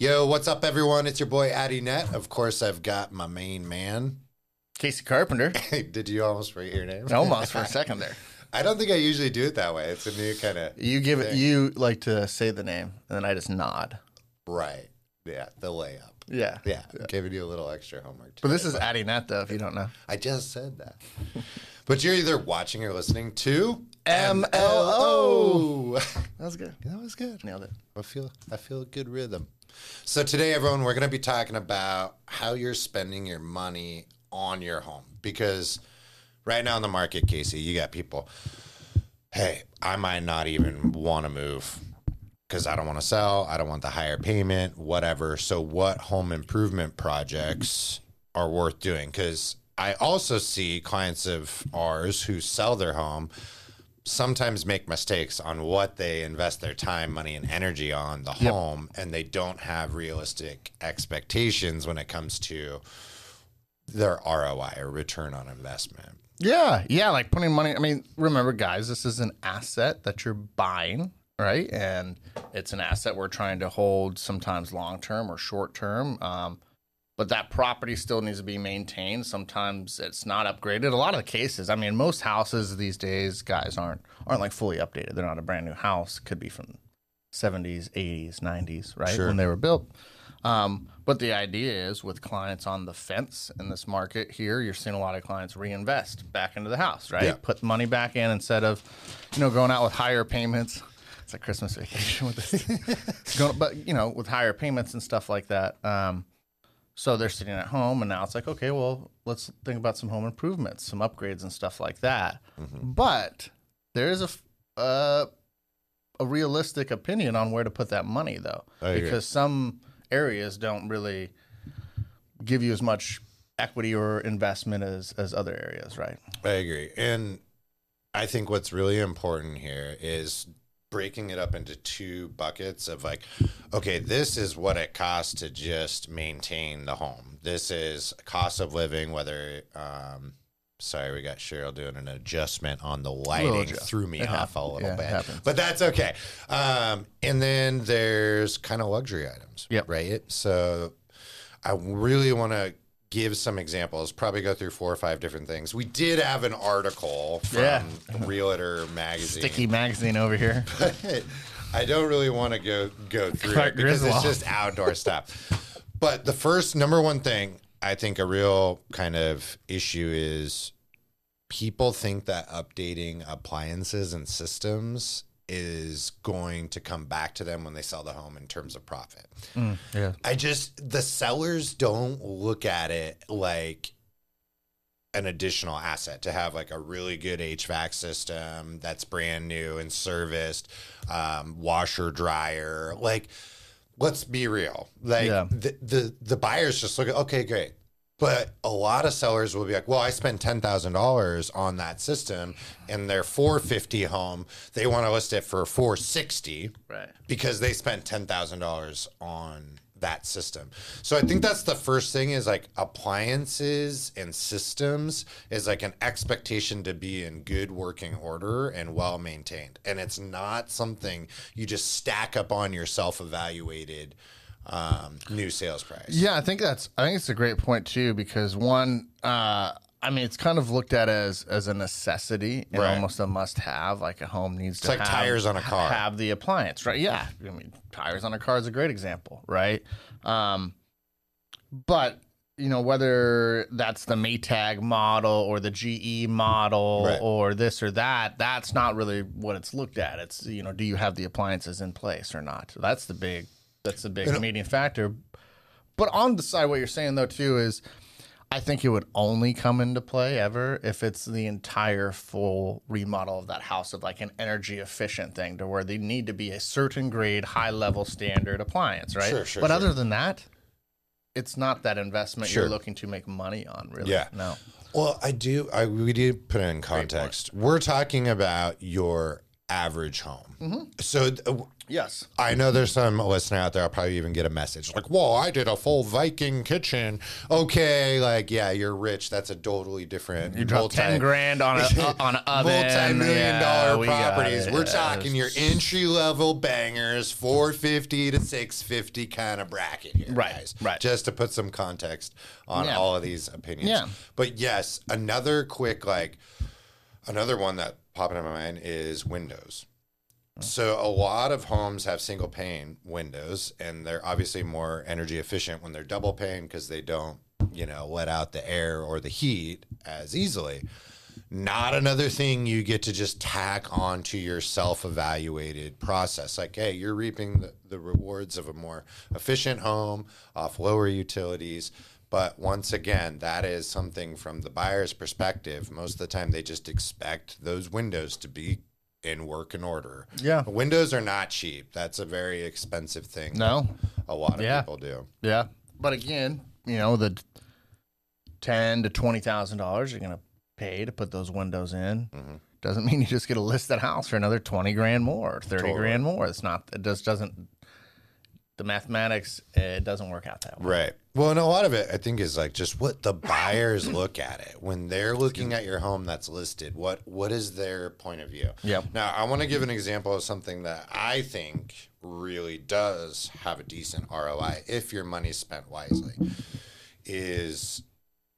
Yo, what's up, everyone? It's your boy Addy Nett. Of course, I've got my main man. Casey Carpenter. Did you almost forget your name? Almost for a second there. I don't think I usually do it that way. It's a new kind of You give it. Thing. You like to say the name, and then I just nod. right. Yeah, the layup. Yeah. Yeah, giving you a little extra homework. But this today, is Addy Nett though, if you don't know. I just said that. but you're either watching or listening to MLO. MLO. That was good. that was good. Nailed it. I feel I feel a good rhythm. So today, everyone, we're going to be talking about how you're spending your money on your home because right now in the market, Casey, you got people. Hey, I might not even want to move because I don't want to sell. I don't want the higher payment, whatever. So, what home improvement projects are worth doing? Because I also see clients of ours who sell their home sometimes make mistakes on what they invest their time, money, and energy on the home, and they don't have realistic expectations when it comes to their ROI or return on investment. Yeah, yeah, like putting money. I mean, remember, guys, this is an asset that you're buying, right? And it's an asset we're trying to hold sometimes long term or short term. Um, but that property still needs to be maintained. Sometimes it's not upgraded. A lot of the cases, I mean, most houses these days, guys aren't aren't like fully updated. They're not a brand new house. Could be from 70s, 80s, 90s, right? Sure. When they were built. Um, but the idea is with clients on the fence in this market here, you're seeing a lot of clients reinvest back into the house, right? Yeah. Put money back in instead of, you know, going out with higher payments. It's like Christmas vacation with this. going, but you know, with higher payments and stuff like that. Um, so they're sitting at home, and now it's like, okay, well, let's think about some home improvements, some upgrades, and stuff like that. But there is a uh, a realistic opinion on where to put that money, though, I agree. because some areas don't really give you as much equity or investment as as other areas, right? I agree. And I think what's really important here is breaking it up into two buckets of like, okay, this is what it costs to just maintain the home. This is cost of living, whether, um, sorry, we got Cheryl doing an adjustment on the lighting, threw me It off a little Yeah, bit, happens. but that's okay. Um, and then there's kind of luxury items, Yep. right? So I really want to give some examples, probably go through four or five different things. We did have an article from Yeah. Realtor magazine. Sticky magazine over here. I don't really want to go go through Clark it because it's just outdoor stuff. But the first number one thing I think a real kind of issue is people think that updating appliances and systems is going to come back to them when they sell the home in terms of profit. yeah. I just the sellers don't look at it like an additional asset to have like a really good HVAC system that's brand new and serviced, um, washer dryer. Like, let's be real. Like Yeah. the, the the buyers just look at okay, great. But a lot of sellers will be like, "Well, I spent ten thousand dollars on that system, and their four fifty home, they want to list it for four sixty Right. because they spent ten thousand dollars on that system. So I think that's the first thing is like appliances and systems is like an expectation to be in good working order and well maintained. And it's not something you just stack up on your self evaluated um, new sales price. Yeah, I think that's I think it's a great point too because one uh I mean it's kind of looked at as as a necessity and Right. almost a must have like a home needs to like have, tires on a car. have the appliance, right? Yeah. I mean tires on a car is a great example, right? Um but you know whether that's the Maytag model or the GE model Right. or this or that, that's not really what it's looked at. It's you know, do you have the appliances in place or not? That's the big that's the big median factor. But on the side, what you're saying though too is, I think it would only come into play ever if it's the entire full remodel of that house of like an energy efficient thing to where they need to be a certain grade, high level standard appliance, right? Sure, sure, But sure. other than that, it's not that investment Sure. you're looking to make money on, really. Yeah. No. Well, I do. I we do put it in context. We're talking about your average home. Mm-hmm. So th- Yes. I know there's some listener out there. I'll probably even get a message like, "Whoa, I did a full Viking kitchen." Okay, like yeah, you're rich. That's a totally different. You drop ten grand on a uh, on an oven. multi-million Yeah, dollar we got properties. it. We're Yeah, talking your entry level bangers, four fifty to six fifty kind of bracket here, Right, guys. right. Just to put some context on Yeah. all of these opinions. Yeah. But yes, another quick like another one that popped in my mind is windows. So a lot of homes have single pane windows, and they're obviously more energy efficient when they're double pane because they don't, you know, let out the air or the heat as easily. Not another thing you get to just tack onto your self-evaluated process. Like, hey, you're reaping the, the rewards of a more efficient home off lower utilities. But once again, that is something from the buyer's perspective. Most of the time, they just expect those windows to be in working order. Yeah. Windows are not cheap. That's a very expensive thing. No. A lot of Yeah. people do. Yeah. But again, you know, the ten to twenty thousand dollars you're gonna pay to put those windows in Mm-hmm. doesn't mean you just get a listed house for another twenty grand more, thirty Totally. grand more. It's not. It just doesn't. The mathematics it doesn't work out that way. Right. Well, and a lot of it, I think, is like just what the buyers look at it when they're looking at your home that's listed. What what is their point of view? Yeah. Now, I want to give an example of something that I think really does have a decent ROI if your money's spent wisely. Is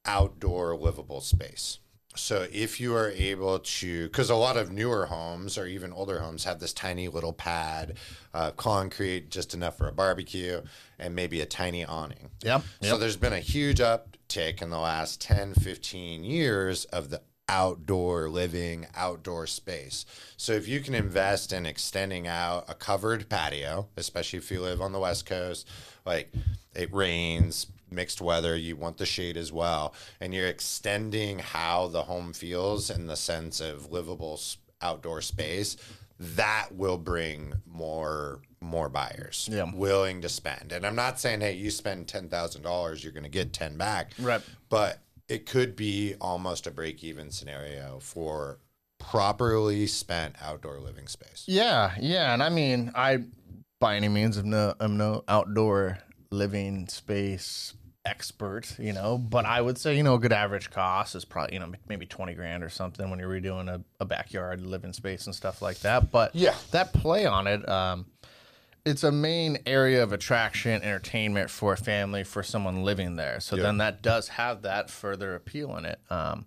outdoor livable space. So if you are able to, because a lot of newer homes or even older homes have this tiny little pad, uh, concrete, just enough for a barbecue, and maybe a tiny awning. Yep. So there's been a huge uptick in the last 10, 15 years of the outdoor living, outdoor space. So if you can invest in extending out a covered patio, especially if you live on the West Coast, like it rains, mixed weather, you want the shade as well, and you're extending how the home feels in the sense of livable outdoor space, that will bring more more buyers Yeah. willing to spend. And I'm not saying, hey, you spend ten thousand dollars, you're going to get ten back. Right. But it could be almost a break even scenario for properly spent outdoor living space. Yeah, yeah, and I mean, I by any means am no I'm no outdoor living space expert, you know, but I would say you know a good average cost is probably you know maybe twenty grand or something when you're redoing a, a backyard living space and stuff like that. But Yeah. that play on it, um, it's a main area of attraction, entertainment for a family for someone living there. So then that does have that further appeal in it. Um,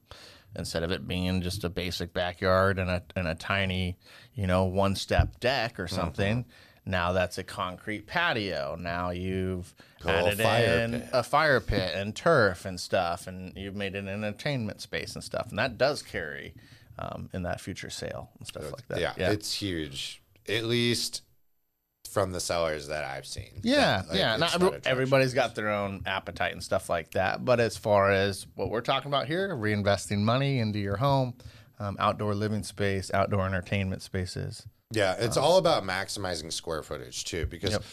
instead of it being just a basic backyard and a and a tiny, you know, one step deck or something. Now that's a concrete patio. Now you've a added fire in pit. a fire pit and turf and stuff, and you've made it an entertainment space and stuff, and that does carry um, in that future sale and stuff like that. Yeah, it's huge. At least from the sellers that I've seen. Yeah, Like, yeah. Not attraction. everybody's got their own appetite and stuff like that. But as far as what we're talking about here, reinvesting money into your home, um, outdoor living space, outdoor entertainment spaces. Yeah, it's all about maximizing square footage too, because Yep.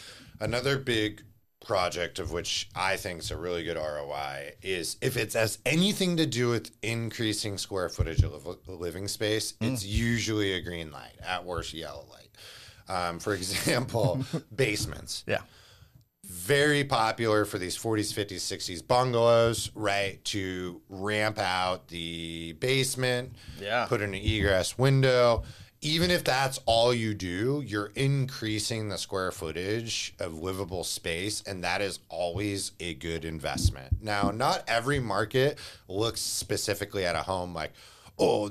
another big project of which I think is a really good ROI is if it has anything to do with increasing square footage of li- living space, it's usually a green light, at worst, yellow light. Um, for example, basements Yeah. very popular for these 40s, 50s, 60s bungalows, right? To ramp out the basement, Yeah. put in an egress window. Even if that's all you do, you're increasing the square footage of livable space, and that is always a good investment. Now, not every market looks specifically at a home like, oh,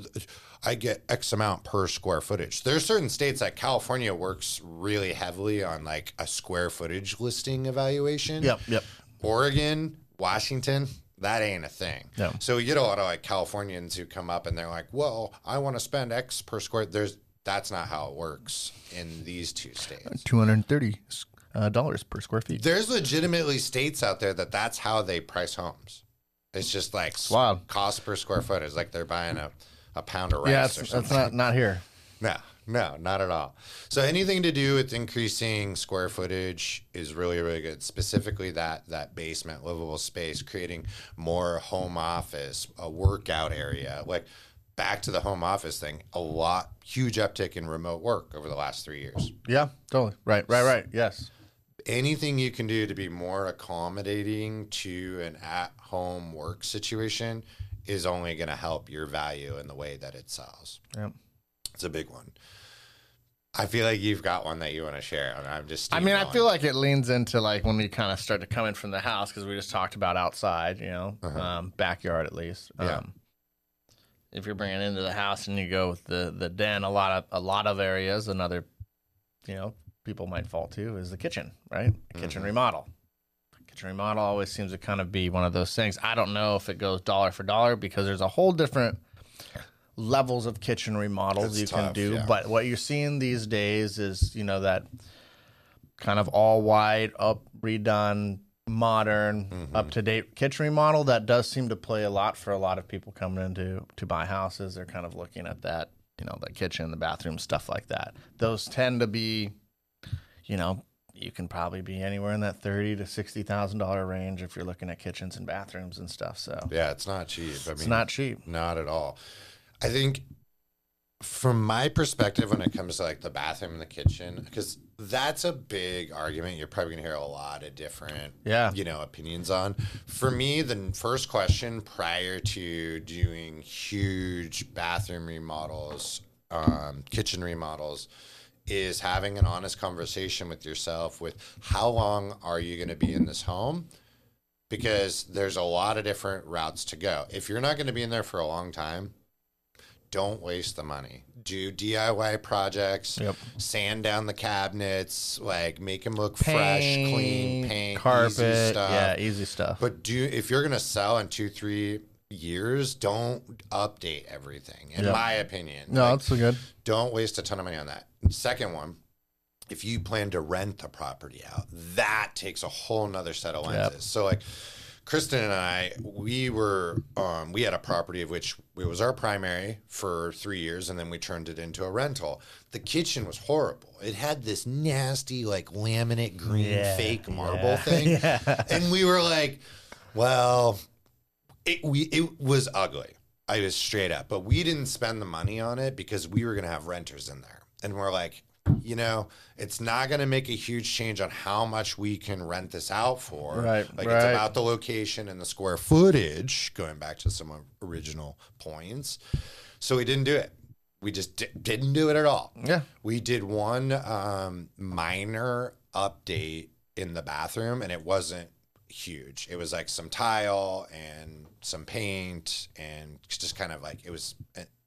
I get X amount per square footage. There's certain states like California works really heavily on like a square footage listing evaluation. Yep. Yep. Oregon, Washington, that ain't a thing. No. So you get a lot of like Californians who come up and they're like, "Well, I want to spend X per square." There's that's not how it works in these two states. Two hundred thirty uh, dollars per square feet. There's legitimately states out there that that's how they price homes. It's just like wild. cost per square foot is like they're buying a, a pound of rice Yeah, or that's, something. that's not not here. No, no, not at all. So anything to do with increasing square footage is really, really good. Specifically that that basement livable space, creating more home office, a workout area. Like back to the home office thing, a lot huge uptick in remote work over the last three years. Yeah, totally. Right, right, right. Yes. Anything you can do to be more accommodating to an at home work situation is only going to help your value in the way that it sells. Yep. It's a big one. I feel like you've got one that you want to share, and I'm just. I mean, I feel like it leans into like when we kind of start to come in from the house because we just talked about outside, you know, Uh-huh. um, backyard at least. Yeah. Um, if you're bringing into the house and you go with the the den, a lot of a lot of areas, another, you know, people might fall to is the kitchen, right? A kitchen Mhm. remodel. Kitchen remodel always seems to kind of be one of those things. I don't know if it goes dollar for dollar because there's a whole different levels of kitchen remodels you can do. yeah. But what you're seeing these days is, you know, that kind of all white, up, redone, modern, Mhm. up to date kitchen remodel that does seem to play a lot for a lot of people coming into to buy houses. They're kind of looking at that, you know, the kitchen, the bathroom, stuff like that. Those tend to be, you know, you can probably be anywhere in that thirty to sixty thousand dollar range if you're looking at kitchens and bathrooms and stuff. So Yeah, it's not cheap. I mean, it's not cheap. Not at all. I think from my perspective when it comes to like the bathroom and the kitchen because that's a big argument you're probably going to hear a lot of different Yeah. you know opinions on for me the first question prior to doing huge bathroom remodels um, kitchen remodels is having an honest conversation with yourself with how long are you going to be in this home because there's a lot of different routes to go. If you're not going to be in there for a long time, don't waste the money. Do DIY projects, Yep. sand down the cabinets, like make them look fresh, clean, paint, carpet, easy stuff. yeah, easy stuff. But do if you're going to sell in two, three years, don't update everything. In Yep. my opinion, no, Like, that's so good. don't waste a ton of money on that. Second one, if you plan to rent the property out, that takes a whole nother set of lenses. Yep. So like Kristen and I, we were um, we had a property of which it was our primary for three years, and then we turned it into a rental. The kitchen was horrible. It had this nasty like laminate green Yeah, fake marble yeah, thing, yeah. and we were like, well, it we it was ugly. I was straight up, but we didn't spend the money on it because we were gonna have renters in there, and we're like, you know, it's not gonna make a huge change on how much we can rent this out for. Right, like it's about the location and the square footage. Going back to some original points, so we didn't do it. We just di- didn't do it at all. Yeah. We did one um, minor update in the bathroom, and it wasn't huge. It was like some tile and some paint, and just kind of like it was.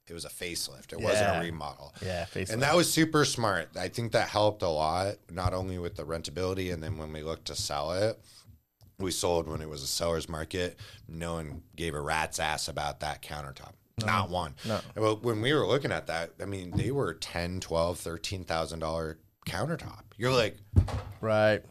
It was a facelift. It wasn't a remodel. Yeah, face And that was super smart. I think that helped a lot, not only with the rentability, and then when we looked to sell it, we sold when it was a seller's market. No one gave a rat's ass about that countertop. Not one. No. Well, when we were looking at that, I mean, they were 10, 12, 13,000 dollar countertop. You're like, right.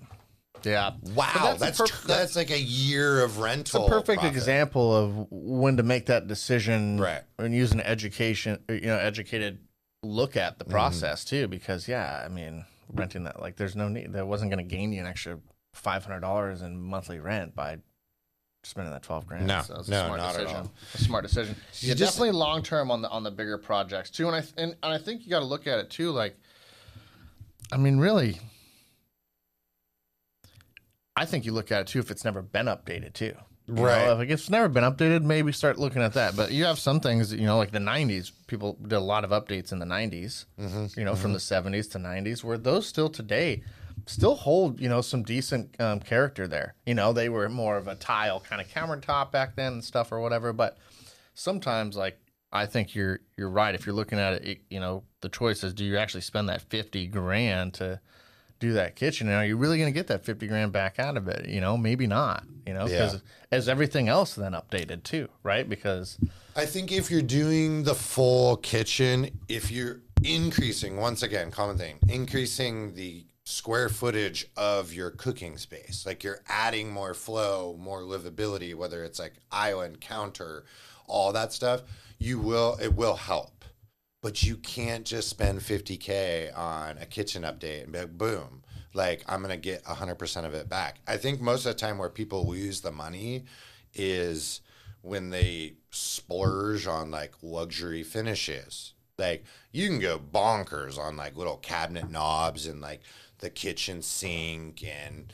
Yeah. wow, that's that's that's, perf- that's like a year of It's rental. a perfect profit. example of when to make that decision Right. and use an education, you know, educated look at Mm-hmm. the process too. Because yeah, I mean, renting that like there's no need. That wasn't going to gain you an extra five hundred dollars in monthly rent by spending that twelve grand. No, so it's no, a smart not at decision. all. A smart decision. Yeah, just- definitely long term on the on the bigger projects too. And I th- and, and I think you got to look at it too. Like, I mean, really. I think you look at it too if it's never been updated too. You know, Right. if it's never been updated, maybe start looking at that. But you have some things, you know, like the '90s. People did a lot of updates in the '90s. Mm-hmm. You know, from the '70s to '90s, where those still today still hold, you know, some decent um, character there. You know, they were more of a tile kind of countertop back then and stuff or whatever. But sometimes, like, I think you're you're right. If you're looking at it, you know, the choice is: do you actually spend that fifty grand to do that kitchen and are you really going to get that 50 grand back out of it you know maybe not you know because Yeah. as everything else then updated too right because I think if you're doing the full kitchen, if you're increasing, once again, common thing, increasing the square footage of your cooking space, like you're adding more flow, more livability, whether it's like island, counter, all that stuff, you will, it will help. But you can't just spend 50K on a kitchen update and be like, boom, like I'm to get 100% of it back. I think most of the time where people lose the money is when they splurge on like luxury finishes. Like you can go bonkers on like little cabinet knobs and like the kitchen sink and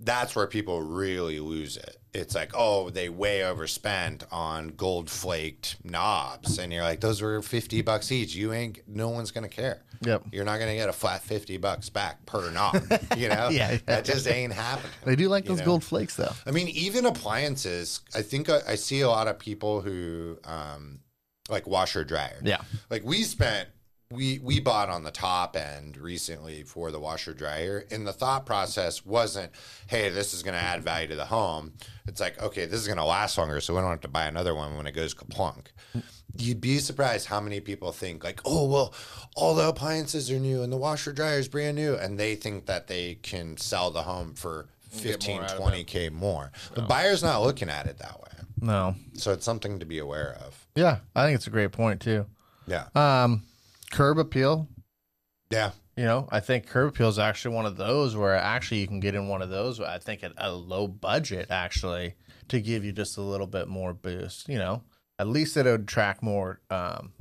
that's where people really lose it. It's like, oh, they way overspent on gold flaked knobs. And you're like, those were 50 bucks each. You ain't, no one's going to care. Yep. You're not going to get a flat 50 bucks back per knob. You know? Yeah, yeah. That just ain't happening. They do like those know? gold flakes, though. I mean, even appliances, I think I, I see a lot of people who, um, like washer dryer. Yeah. Like we spent we we bought on the top end recently for the washer dryer and the thought process wasn't hey this is going to add value to the home. It's like okay this is going to last longer so we don't have to buy another one when it goes kaplunk. You'd be surprised how many people think like oh well all the appliances are new and the washer dryer is brand new and they think that they can sell the home for 15 out 20k more. The buyer's not looking at it that way. No. so it's something to be aware of. Yeah, I think it's a great point too. yeah. Um, curb appeal. yeah You know, I think curb appeal is actually one of those where actually you can get in one of those. I think at a low budget actually to give you just a little bit more boost. You know, at least it would attract more, um,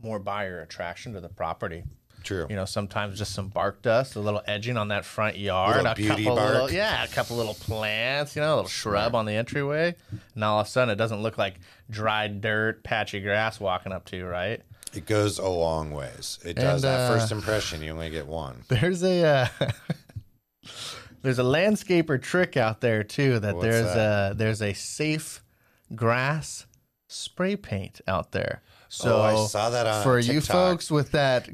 more buyer attraction to the property. true You know, sometimes just some bark dust, a little edging on that front yard, a beauty couple bark. little, yeah, a couple little plants, you know, a little shrub on the entryway. And all of a sudden, it doesn't look like dried dirt, patchy grass walking up to you, right? It goes a long ways. It does. And, that uh, first impression, you only get one. There's a uh, there's a landscaper trick out there too. That What's there's that? a there's a safe grass spray paint out there. So Oh, I saw that on for you folks with that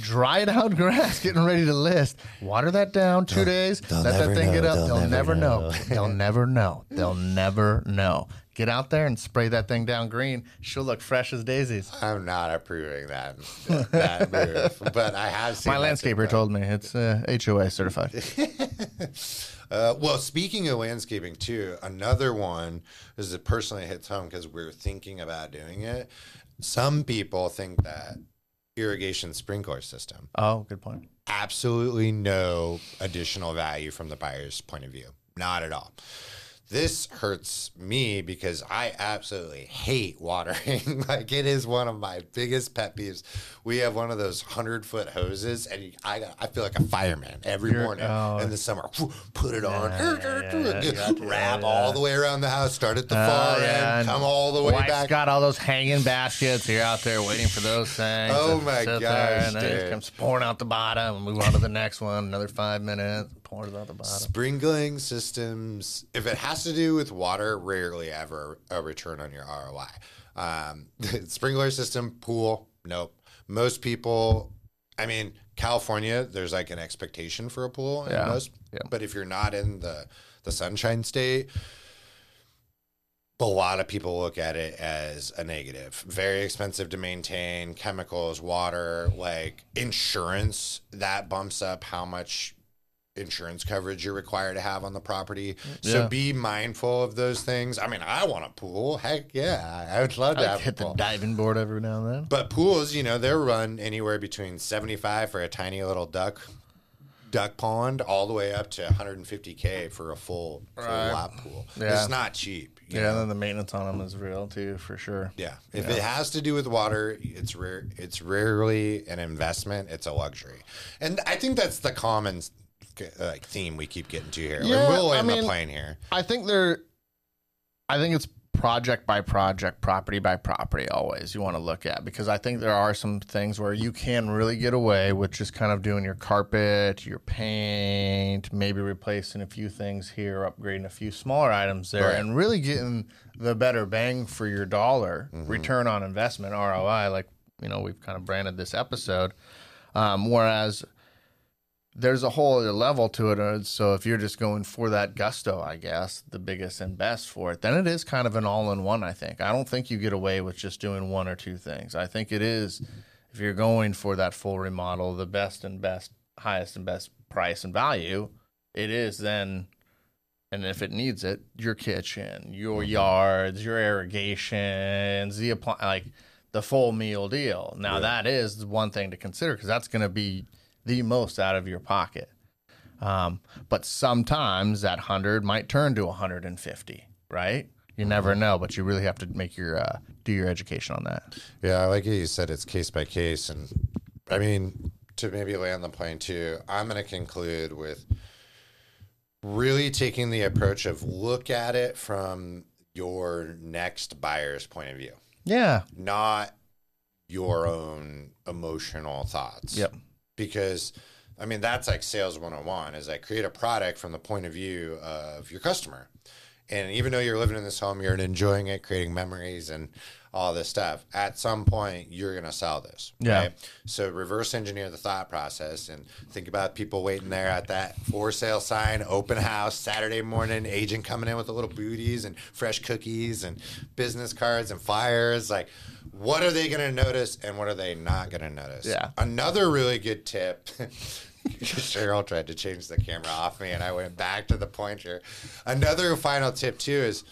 dried out grass getting ready to list, water that down 2 days. they'll Let that thing get up. they'll They'll, never never know. know. they'll never know. They'll never know. Get out there and spray that thing down green. She'll look fresh as daisies. I'm not approving that that move, but I have seen My landscaper told me it's uh, HOA certified. Uh, well, speaking of landscaping too, another one is it personally hits home because we're thinking about doing it. Some people think that irrigation sprinkler system Oh, good point. absolutely no additional value from the buyer's point of view. Not at all. This hurts me because I absolutely hate watering. like it is one of my biggest pet peeves. We have one of those hundred foot hoses, and I I feel like a fireman every You're- morning oh. in the summer. Put it on, Yeah, yeah, wrap yeah. all the way around the house. Start at the Oh, far end, come all the way Wife's back. got all those hanging baskets. You're out there waiting for those things. Oh my sit there, gosh, and then it comes pouring out the bottom. and Move on to the next one. Another five minutes. Pours out the bottom. Sprinkling systems, if it has to do with water, rarely ever a return on your ROI. Um, sprinkler system, pool, nope. Most people, I mean, California, there's like an expectation for a pool in Yeah, most, yeah. but if you're not in the the Sunshine State, a lot of people look at it as a negative. Very expensive to maintain, chemicals, water, like insurance, that bumps up how much insurance coverage you're required to have on the property. So be mindful of those things. I mean, I want a pool. Heck yeah. I would love to I have hit the diving board every now and then. But pools, you know, they're run anywhere between 75 for a tiny little duck duck pond all the way up to 150k for a full, full Right. pool. Yeah. It's not cheap. you Yeah, know? and then the maintenance on them is real too, for sure. Yeah. If it has to do with water, it's rare. It's rarely an investment. It's a luxury, and I think that's the common like theme we keep getting to here. Yeah, we'll I end the mean- plane here. I think they're. I think it's project by project, property by property. Always you want to look at because I think there are some things where you can really get away with just kind of doing your carpet, your paint, maybe replacing a few things here, upgrading a few smaller items there, Right. and really getting the better bang for your dollar, Mm-hmm. return on investment (ROI). Like you know, we've kind of branded this episode. Um, whereas there's a whole other level to it. So if you're just going for that gusto, I guess the biggest and best for it, then it is kind of an all-in-one. I think. I don't think you get away with just doing one or two things. I think it is if you're going for that full remodel, the best and best, highest and best price and value. It is then. And if it needs it, your kitchen, your mm-hmm. yards, your irrigations, the apply, like the full meal deal. Now Yeah. that is one thing to consider because that's going to be the most out of your pocket. Um, but sometimes that hundred might turn to 150, right? you never know, but you really have to make your uh, do your education on that. Yeah, I like you said it's case by case, and I mean to maybe land the plane too. I'm going to conclude with really taking the approach of look at it from your next buyer's point of view, Yeah. not your own emotional thoughts. Yep. Because I mean that's like sales 101 is like create a product from the point of view of your customer. And even though you're living in this home, you're enjoying it, creating memories and all this stuff. At some point, you're going to sell this. Yeah. Right? So reverse engineer the thought process and think about people waiting there at that for sale sign, open house, Saturday morning, agent coming in with the little booties and fresh cookies and business cards and flyers. Like, what are they going to notice and what are they not going to notice? Yeah. Another really good tip. Cheryl tried to change the camera off me, and I went back to the pointer. Another final tip too is,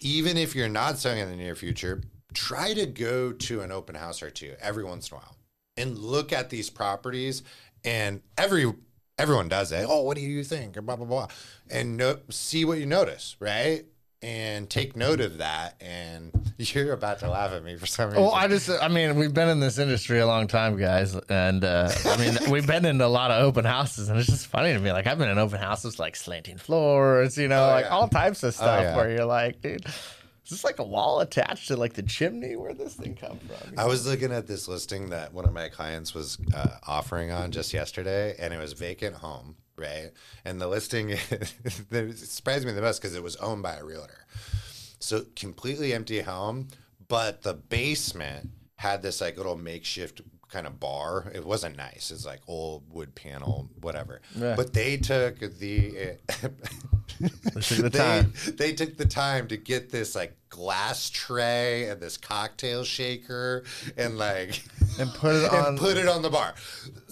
even if you're not selling in the near future, try to go to an open house or two every once in a while and look at these properties. And every everyone does it. Oh, what do you think? Or blah blah blah, and no, see what you notice, right? And take note of that. And you're about to laugh at me for some reason. Well, I just, I mean, we've been in this industry a long time, guys, and uh, I mean, we've been in a lot of open houses, and it's just funny to me. Like, I've been in open houses, like slanting floors, you know, Oh, like yeah. all types of stuff, yeah. where you're like, dude, is this like a wall attached to like the chimney? Where this thing come from? I was looking at this listing that one of my clients was uh, offering on just yesterday, and it was vacant home, right? And the listing it surprised me the most because it was owned by a realtor. So completely empty home, but the basement had this like little makeshift kind of bar. It wasn't nice. It's like old wood panel, whatever. Yeah. But they took the They took the time. they took the time to get this like glass tray and this cocktail shaker and like And put it and on- put it on the bar.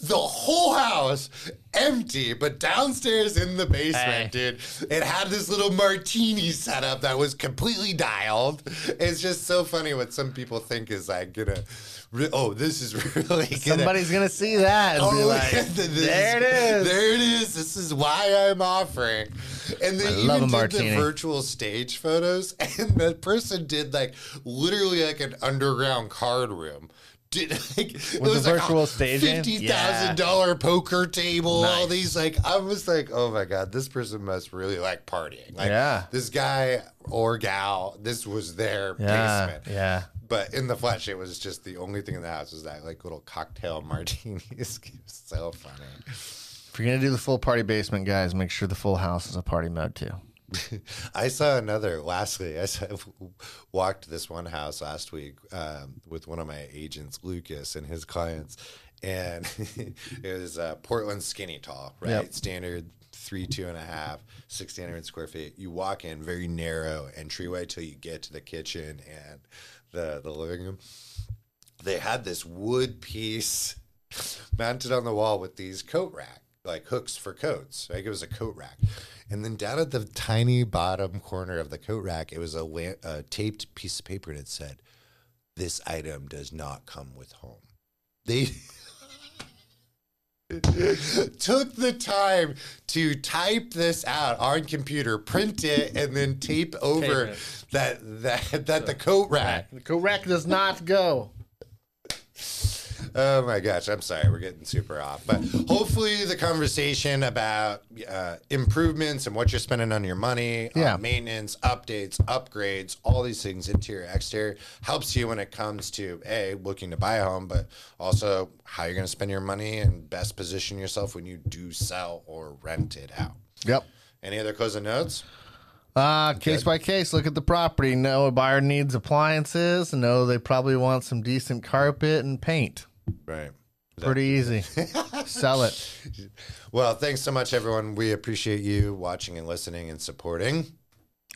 The whole house empty, but downstairs in the basement, Hey. dude, it had this little martini setup that was completely dialed. It's just so funny what some people think is like gonna. Re- oh, this is really gonna. Somebody's gonna see that and be oh, like, yeah, th- this "There it is." There it is. This is why I'm offering. And they I even love a did martini. the virtual stage photos, and the person did like literally like an underground card room. Did like it With was the like virtual a staging? fifty thousand dollar poker table, all these like I was like, oh my god, this person must really like partying. Like Yeah. this guy or gal, this was their yeah, basement. yeah. But in the flesh, it was just the only thing in the house was that like little cocktail martinis. It was so funny. If you're gonna do the full party basement, guys, make sure the full house is a party mode too. I saw another. Lastly, I saw, walked this one house last week um, with one of my agents, Lucas, and his clients, and it was uh, Portland skinny tall, right? Yep. Standard three, two and a half, 1,600 square feet. You walk in, very narrow entryway till you get to the kitchen and the the living room. They had this wood piece mounted on the wall with these coat rack, like hooks for coats. Like it was a coat rack. And then down at the tiny bottom corner of the coat rack, it was a, la- a taped piece of paper and it said, This item does not come with home. They took the time to type this out on computer, print it, and then tape over Tape that that that the coat rack. The correct does not go. Oh my gosh, I'm sorry, we're getting super off. But hopefully, the conversation about uh, improvements and what you're spending on your money, Yeah. uh, maintenance, updates, upgrades, all these things, interior, exterior, helps you when it comes to A, looking to buy a home, but also how you're going to spend your money and best position yourself when you do sell or rent it out. Yep. Any other closing notes? Uh, case by case, look at the property. Know a buyer needs appliances. Know they probably want some decent carpet and paint. Right. Pretty easy. Sell it. Well, thanks so much, everyone. We appreciate you watching and listening and supporting.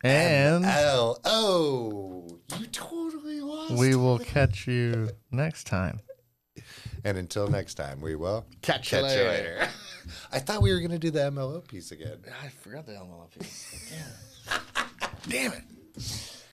And L O. You totally lost. we will catch you next time. And until next time, we will Catch, catch you later. I thought we were going to do the MLO piece again. I forgot the envelope. Damn it.